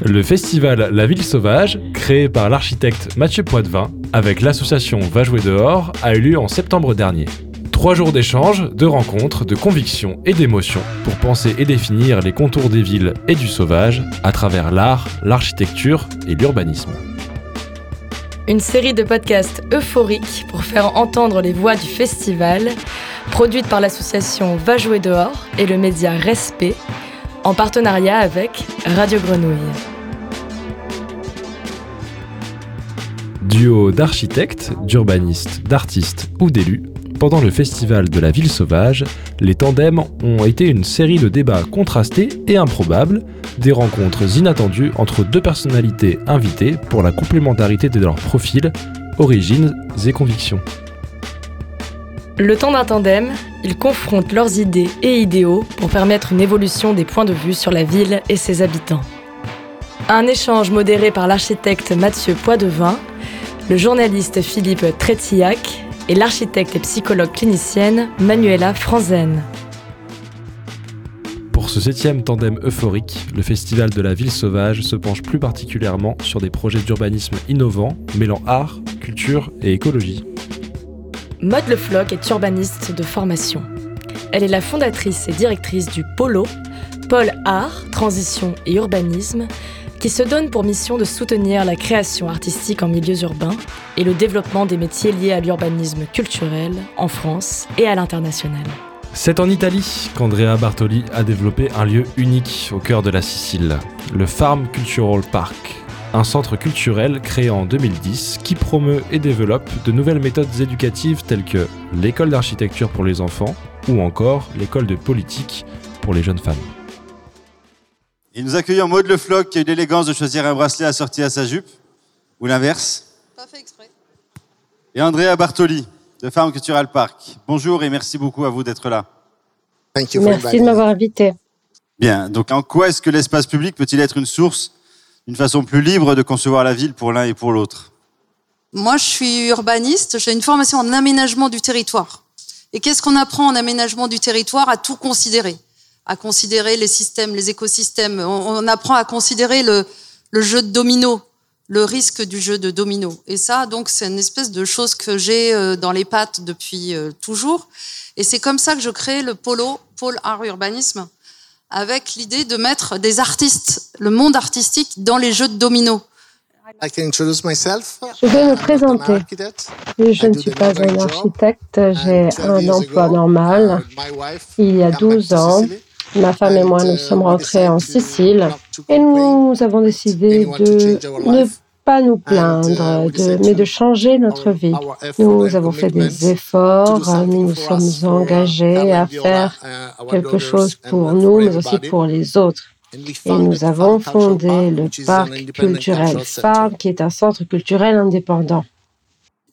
Le festival La Ville Sauvage, créé par l'architecte Mathieu Poitvin avec l'association Va jouer dehors, a eu lieu en septembre dernier. Trois jours d'échanges, de rencontres, de convictions et d'émotions pour penser et définir les contours des villes et du sauvage à travers l'art, l'architecture et l'urbanisme. Une série de podcasts euphoriques pour faire entendre les voix du festival, produite par l'association Va jouer dehors et le média Respect, en partenariat avec Radio Grenouille. Duo d'architectes, d'urbanistes, d'artistes ou d'élus, pendant le festival de la ville sauvage, les tandems ont été une série de débats contrastés et improbables, des rencontres inattendues entre deux personnalités invitées pour la complémentarité de leurs profils, origines et convictions. Le temps d'un tandem, ils confrontent leurs idées et idéaux pour permettre une évolution des points de vue sur la ville et ses habitants. Un échange modéré par l'architecte Mathieu Poidevin, le journaliste Philippe Tretillac et l'architecte et psychologue clinicienne Manuela Franzen. Pour ce septième tandem euphorique, le Festival de la Ville Sauvage se penche plus particulièrement sur des projets d'urbanisme innovants, mêlant art, culture et écologie. Maud Le Floch est urbaniste de formation. Elle est la fondatrice et directrice du POLO, Pôle Art, Transition et Urbanisme, qui se donne pour mission de soutenir la création artistique en milieux urbains et le développement des métiers liés à l'urbanisme culturel en France et à l'international. C'est en Italie qu'Andrea Bartoli a développé un lieu unique au cœur de la Sicile, le Farm Cultural Park, un centre culturel créé en 2010 qui promeut et développe de nouvelles méthodes éducatives telles que l'école d'architecture pour les enfants ou encore l'école de politique pour les jeunes femmes. Et nous accueillons Maud Le Floch qui a eu l'élégance de choisir un bracelet assorti à sa jupe, ou l'inverse. Pas fait exprès. Et Andrea Bartoli de Farm Cultural Park. Bonjour et merci beaucoup à vous d'être là. Merci de m'avoir invité. Bien, donc en quoi est-ce que l'espace public peut-il être une source une façon plus libre de concevoir la ville pour l'un et pour l'autre Moi, je suis urbaniste, j'ai une formation en aménagement du territoire. Et qu'est-ce qu'on apprend en aménagement du territoire À tout considérer? À considérer les systèmes, les écosystèmes. On, apprend à considérer le, jeu de domino, le risque du jeu de domino. Et ça, donc, c'est une espèce de chose que j'ai euh, dans les pattes depuis euh, toujours. Et c'est comme ça que je crée le polo, pôle art urbanisme, avec l'idée de mettre des artistes, le monde artistique, dans les jeux de domino. Je vais me présenter. Je ne suis pas un architecte, j'ai un emploi normal. Il y a 12 ans, ma femme et moi, nous sommes rentrés en Sicile et nous avons décidé de ne pas nous plaindre, de, mais de changer notre vie. Nous avons fait des efforts, nous nous sommes engagés à faire quelque chose pour nous, mais aussi pour les autres. Et nous avons fondé le parc culturel Farm, qui est un centre culturel indépendant.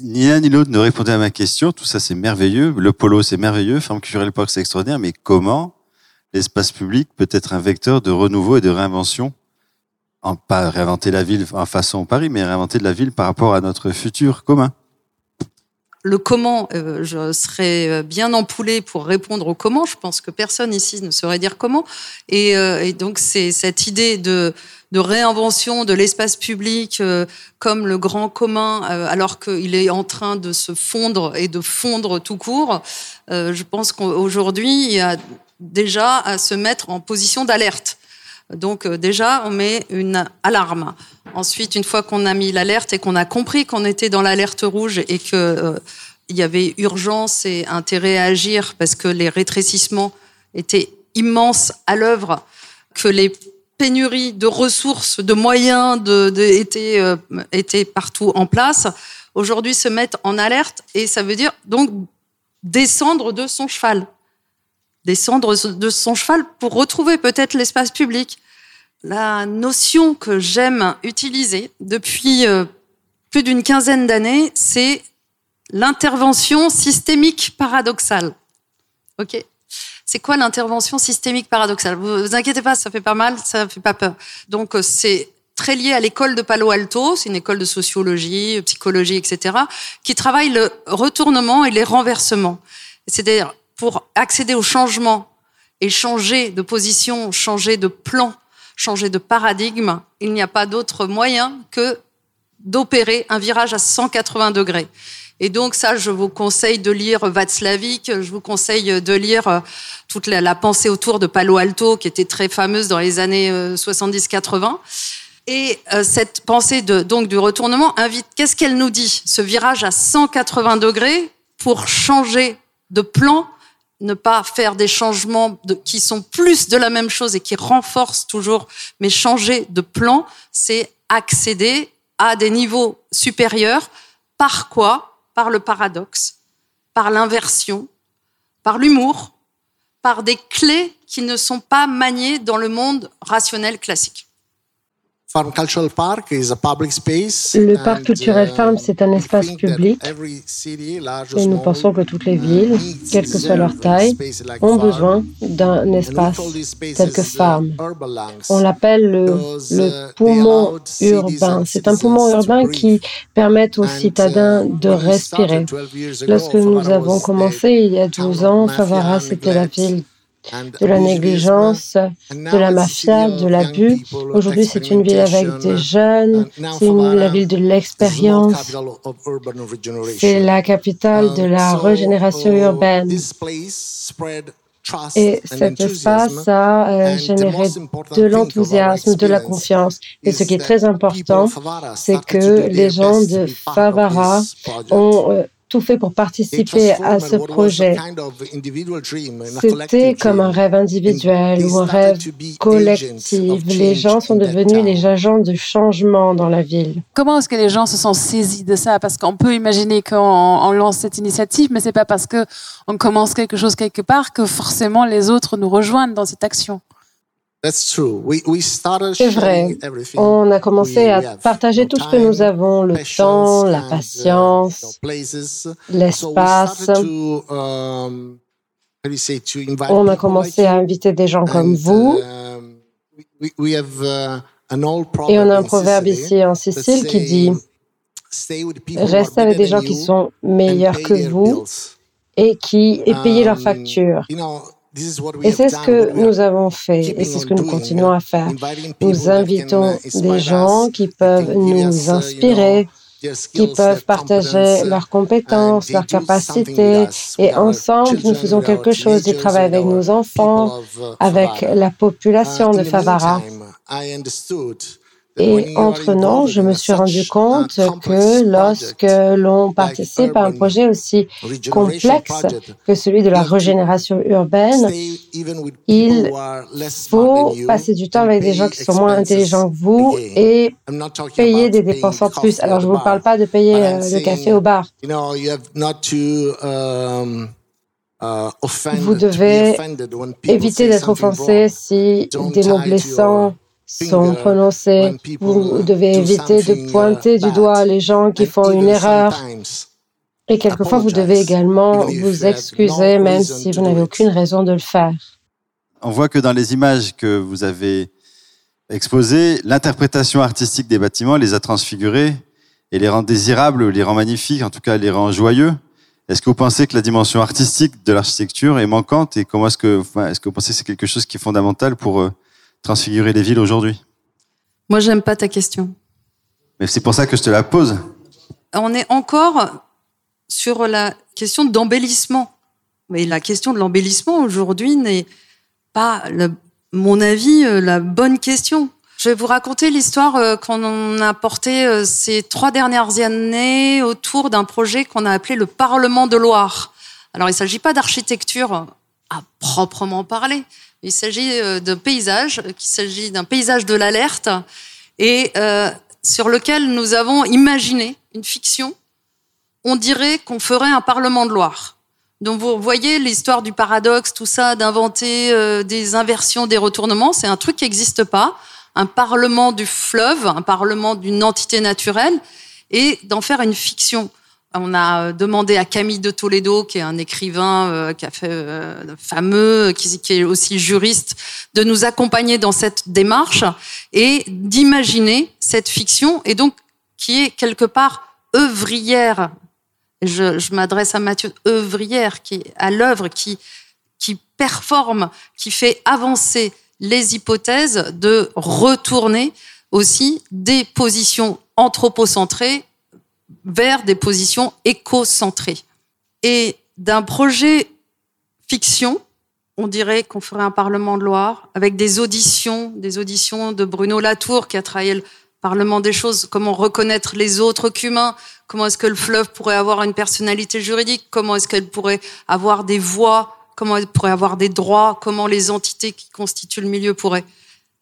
Ni l'un ni l'autre ne répondait à ma question. Tout ça, c'est merveilleux. Le polo, c'est merveilleux. Farm culturel park, c'est extraordinaire. Mais comment l'espace public peut être un vecteur de renouveau et de réinvention en, pas réinventer la ville en façon Paris, mais réinventer de la ville par rapport à notre futur commun. Le comment, euh, je serais euh, bien empoulée pour répondre au comment. Je pense que personne ici ne saurait dire comment. Et, euh, donc c'est cette idée de réinvention de l'espace public comme le grand commun, alors qu'il est en train de se fondre et de fondre tout court. je pense qu'aujourd'hui, il y a déjà à se mettre en position d'alerte. Donc euh, déjà, on met une alarme. Ensuite, une fois qu'on a mis l'alerte et qu'on a compris qu'on était dans l'alerte rouge et qu'il euh, y avait urgence et intérêt à agir parce que les rétrécissements étaient immenses à l'œuvre, que les pénuries de ressources, de moyens étaient, euh, étaient partout en place, aujourd'hui se mettent en alerte et ça veut dire donc descendre de son cheval descendre de son cheval pour retrouver peut-être l'espace public. La notion que j'aime utiliser depuis euh, plus d'une quinzaine d'années, c'est l'intervention systémique paradoxale. Ok? C'est quoi l'intervention systémique paradoxale? Vous, vous inquiétez pas, ça fait pas mal, ça fait pas peur. Donc euh, c'est très lié à l'école de Palo Alto, c'est une école de sociologie, psychologie, etc., qui travaille le retournement et les renversements. C'est-à-dire pour accéder au changement et changer de position, changer de plan, changer de paradigme, il n'y a pas d'autre moyen que d'opérer un virage à 180 degrés. Et donc ça, je vous conseille de lire Václavic, je vous conseille de lire euh, toute la, pensée autour de Palo Alto, qui était très fameuse dans les années 70-80. Euh, Et euh, cette pensée de, donc du retournement invite, qu'est-ce qu'elle nous dit Ce virage à 180 degrés pour changer de plan, ne pas faire des changements qui sont plus de la même chose et qui renforcent toujours, mais changer de plan, c'est accéder à des niveaux supérieurs. Par quoi? Par le paradoxe, par l'inversion, par l'humour, par des clés qui ne sont pas maniées dans le monde rationnel classique. Le parc culturel uh, Farm, c'est un espace public et nous pensons que toutes les villes, quelle que soit leur taille, ont besoin d'un espace tel que Farm. On l'appelle le, le, uh, poumon urbain. C'est un poumon urbain qui permet aux citadins uh, de respirer. Lorsque nous avons commencé il y a 12 ans, Favara, c'était la ville de la négligence, de la mafia, de l'abus. Aujourd'hui, c'est une ville avec des jeunes, c'est la ville de l'expérience, c'est la capitale de la régénération urbaine. Et cet espace a euh, généré de l'enthousiasme, de la confiance. Et ce qui est très important, c'est que les gens de Favara ont euh, tout fait pour participer à ce projet. C'était comme un rêve individuel ou un rêve collectif. Les gens sont devenus les agents de changement dans la ville. Comment est-ce que les gens se sont saisis de ça? Parce qu'on peut imaginer qu'on lance cette initiative, mais c'est pas parce qu'on commence quelque chose quelque part que forcément les autres nous rejoignent dans cette action. C'est vrai. On a commencé à partager tout ce que nous avons, le temps, la uh, patience, l'espace. Um, on a commencé à inviter des gens comme vous. Um, uh, Et on a un proverbe ici en Sicile qui dit Restez avec des gens qui sont meilleurs que vous et qui et payez leurs um, factures. Et c'est ce que nous avons fait et c'est ce que nous continuons à faire. Nous invitons des gens qui peuvent nous inspirer, qui peuvent partager leurs compétences, leurs capacités et ensemble nous faisons quelque chose du travail avec nos enfants, avec la population de Favara. Et entre nous, je me suis rendu compte que lorsque l'on participe à un projet aussi complexe que celui de la régénération urbaine, il faut passer du temps avec des gens qui sont moins intelligents que vous et payer des dépenses en plus. Alors, je ne vous parle pas de payer euh, le café au bar. Vous devez éviter d'être offensé si des mots blessants sont prononcés. Vous devez éviter de pointer du doigt les gens qui font une erreur. Et quelquefois, vous devez également vous excuser, même si vous n'avez aucune raison de le faire. On voit que dans les images que vous avez exposées, l'interprétation artistique des bâtiments les a transfigurés et les rend désirables, les rend magnifiques, en tout cas les rend joyeux. Est-ce que vous pensez que la dimension artistique de l'architecture est manquante et comment est-ce que, est-ce que vous pensez que c'est quelque chose qui est fondamental pour euh, transfigurer les villes aujourd'hui Moi, j'aime pas ta question. Mais c'est pour ça que je te la pose. On est encore sur la question d'embellissement. Mais la question de l'embellissement aujourd'hui n'est pas, mon avis, euh, la bonne question. Je vais vous raconter l'histoire euh, qu'on a portée euh, ces trois dernières années autour d'un projet qu'on a appelé le Parlement de Loire. Alors, il ne s'agit pas d'architecture à proprement parler, il s'agit euh, d'un paysage, il s'agit d'un paysage de l'alerte, et euh, sur lequel nous avons imaginé une fiction. On dirait qu'on ferait un Parlement de Loire. Donc vous voyez l'histoire du paradoxe, tout ça, d'inventer euh, des inversions, des retournements, c'est un truc qui n'existe pas. Un Parlement du fleuve, un Parlement d'une entité naturelle, et d'en faire une fiction. On a euh, demandé à Camille de Toledo, qui est un écrivain euh, qui a fait euh, fameux, qui, est aussi juriste, de nous accompagner dans cette démarche et d'imaginer cette fiction et donc qui est quelque part œuvrière. Je, je m'adresse à Mathieu, œuvrière, qui est à l'œuvre, qui qui performe, qui fait avancer les hypothèses de retourner aussi des positions anthropocentrées vers des positions écocentrées. Et d'un projet fiction, on dirait qu'on ferait un Parlement de Loire avec des auditions, des auditions de Bruno Latour qui a travaillé le Parlement des choses, comment reconnaître les autres qu'humains, comment est-ce que le fleuve pourrait avoir une personnalité juridique, comment est-ce qu'elle pourrait avoir des voix, comment elle pourrait avoir des droits, comment les entités qui constituent le milieu pourraient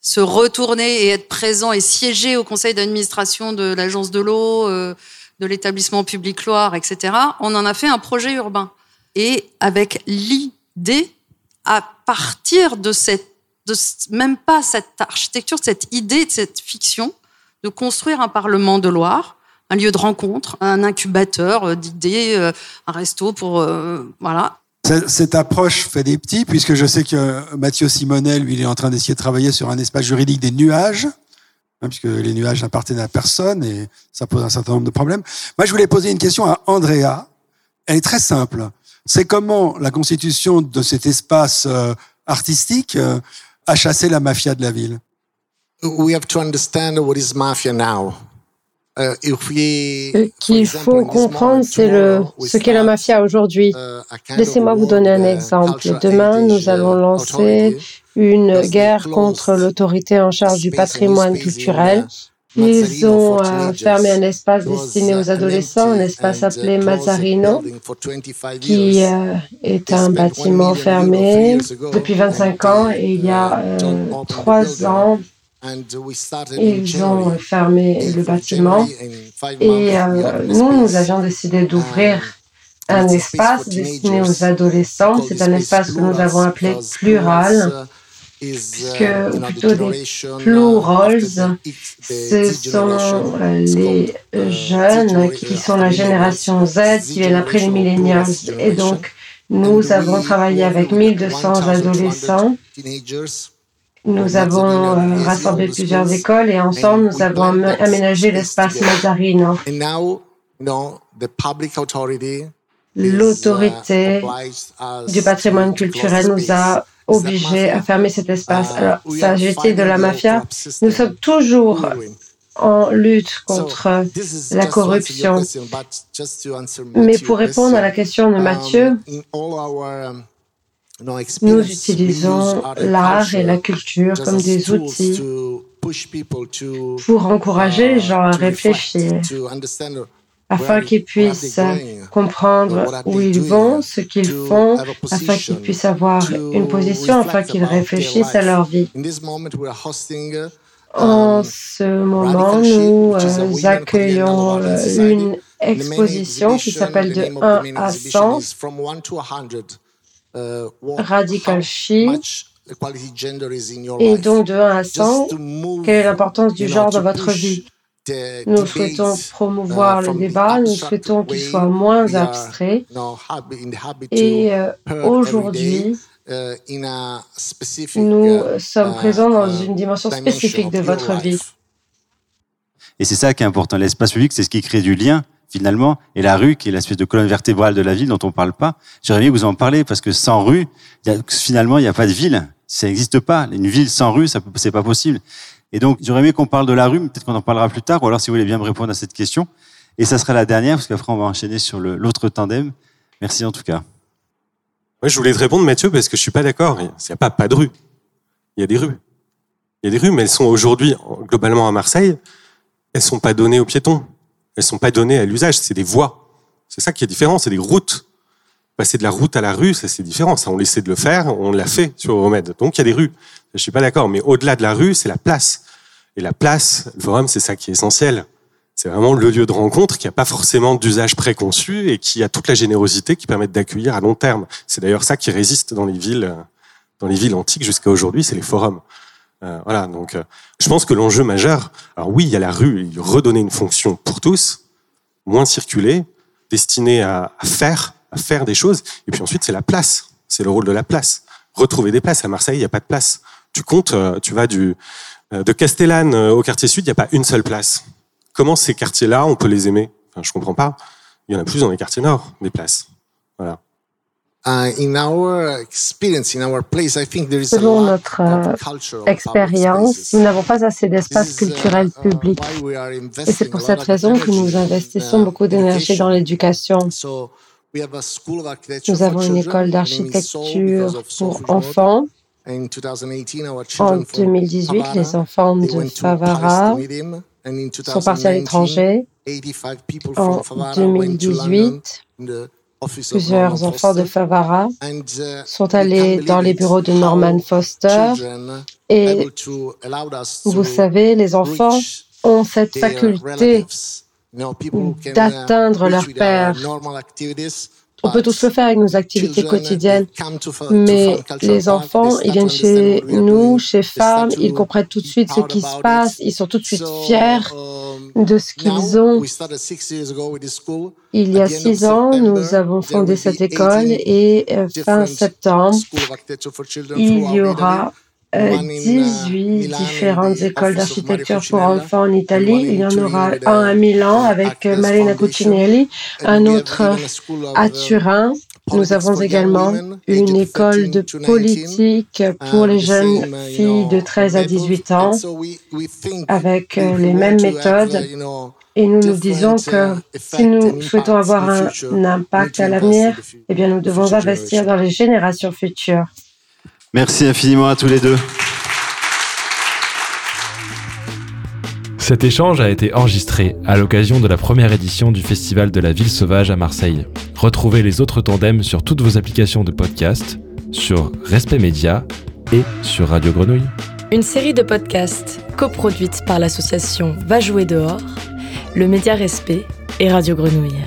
se retourner et être présents et siéger au conseil d'administration de l'agence de l'eau, euh, de l'établissement public Loire, etc. On en a fait un projet urbain. Et avec l'idée, à partir de cette, de même pas cette architecture, cette idée de cette fiction, de construire un parlement de Loire, un lieu de rencontre, un incubateur euh, d'idées, euh, un resto pour, voilà, cette approche fait des petits, puisque je sais que Mathieu Simonet, lui, il est en train d'essayer de travailler sur un espace juridique des nuages, hein, puisque les nuages n'appartiennent à personne et ça pose un certain nombre de problèmes. Moi, je voulais poser une question à Andrea. Elle est très simple. C'est comment la constitution de cet espace euh, artistique euh, a chassé la mafia de la ville? We have to understand what is mafia now. Euh, ce qu'il faut comprendre, c'est le, ce qu'est la mafia aujourd'hui. Uh, Laissez-moi vous donner un exemple. Demain, nous allons lancer une guerre contre l'autorité en charge du patrimoine culturel. Ils ont euh, fermé un espace destiné aux adolescents, un espace appelé Mazzarino, qui euh, est un bâtiment fermé depuis 25 ans. Et il y a trois ans, ils ont fermé le bâtiment. et euh, nous, nous avions décidé d'ouvrir un espace destiné aux adolescents. C'est un espace que nous avons appelé plural, puisque, ou plutôt des plurals, ce sont les jeunes qui sont la génération Z, qui viennent après les millennials. Et donc, nous avons travaillé avec 1200 adolescents nous avons euh, rassemblé plusieurs écoles et ensemble, nous avons aménagé l'espace Mazarino. L'autorité du patrimoine culturel nous a obligés à fermer cet espace. Uh, Alors, s'agit-il de la mafia Nous sommes toujours en lutte contre la corruption. Mais pour répondre à la question de um, Mathieu, nous utilisons l'art et la culture comme des outils pour encourager les gens à réfléchir, afin qu'ils puissent comprendre où ils vont, ce qu'ils font, afin qu'ils puissent avoir une position, afin qu'ils réfléchissent à leur vie. En ce moment, nous euh, accueillons euh, une exposition qui s'appelle de 1 à 100 euh, radical chic et donc de 1 à 100, quelle est l'importance du genre dans votre vie? Nous souhaitons promouvoir le débat, nous souhaitons qu'il soit moins abstrait. Et euh, aujourd'hui, nous sommes présents dans une dimension spécifique de votre vie. Et c'est ça qui est important. L'espace public, c'est ce qui crée du lien finalement, et la rue, qui est l'espèce de colonne vertébrale de la ville dont on parle pas. J'aurais aimé vous en parler parce que sans rue, finalement, il n'y a pas de ville. Ça n'existe pas. Une ville sans rue, ça c'est pas possible. Et donc, j'aurais aimé qu'on parle de la rue, peut-être qu'on en parlera plus tard, ou alors si vous voulez bien me répondre à cette question. Et ça sera la dernière, parce qu'après, on va enchaîner sur l'autre tandem. Merci en tout cas. Je voulais te répondre, Mathieu, parce que je suis pas d'accord. Il n'y a pas pas de rue. Il y a des rues. Il y a des rues, mais elles sont aujourd'hui, globalement à Marseille, elles sont pas données aux piétons. Elles sont pas données à l'usage, c'est des voies. C'est ça qui est différent, c'est des routes. Passer de la route à la rue, ça c'est différent. Ça, on laissait de le faire, on l'a fait sur Euromède. Donc il y a des rues. Je suis pas d'accord, mais au-delà de la rue, c'est la place. Et la place, le forum, c'est ça qui est essentiel. C'est vraiment le lieu de rencontre qui n'a pas forcément d'usage préconçu et qui a toute la générosité qui permet d'accueillir à long terme. C'est d'ailleurs ça qui résiste dans les villes, dans les villes antiques jusqu'à aujourd'hui, c'est les forums. Euh, voilà, donc euh, je pense que l'enjeu majeur, alors oui, il y a la rue, redonner une fonction pour tous, moins circuler, destiné à, faire, à faire des choses. Et puis ensuite, c'est la place, c'est le rôle de la place. Retrouver des places. À Marseille, il n'y a pas de place. Tu comptes, euh, tu vas du de Castellane au quartier sud, il n'y a pas une seule place. Comment ces quartiers-là, on peut les aimer? Enfin, Je comprends pas. Il y en a plus dans les quartiers nord, des places. Voilà. Selon notre euh, expérience, nous n'avons pas assez d'espace culturel uh, public. Et c'est pour cette raison que nous investissons beaucoup d'énergie dans l'éducation. Nous avons une école d'architecture pour enfants. En 2018, les enfants de Favara sont partis à l'étranger. En 2018, Plusieurs enfants de Favara uh, sont allés dans les bureaux de Norman Foster. et vous savez, les enfants ont cette faculté d'atteindre leur père. On peut tous le faire avec nos activités quotidiennes, mais les enfants, ils viennent chez nous, chez femmes, ils comprennent tout de suite ce qui se passe, ils sont tout de suite fiers um, de ce qu'ils ont. Il y a six ans, nous avons fondé cette école et euh, fin septembre, il y aura 18 différentes écoles d'architecture pour enfants en Italie. Il y en aura un à Milan avec Marina Cucinelli, un autre à Turin. Nous avons également une école de politique pour les jeunes filles de 13 à 18 ans avec les mêmes méthodes. Et nous nous disons que si nous souhaitons avoir un, impact à l'avenir, eh bien, nous devons investir dans les générations futures. Merci infiniment à tous les deux. Cet échange a été enregistré à l'occasion de la première édition du Festival de la Ville Sauvage à Marseille. Retrouvez les autres tandems sur toutes vos applications de podcast, sur Respect Média et sur Radio Grenouille. Une série de podcasts coproduite par l'association Va jouer dehors, le Média Respect et Radio Grenouille.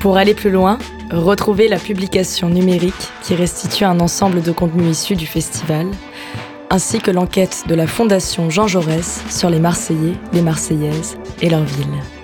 Pour aller plus loin, retrouvez la publication numérique qui restitue un ensemble de contenus issus du festival, ainsi que l'enquête de la Fondation Jean Jaurès sur les Marseillais, les Marseillaises et leur ville.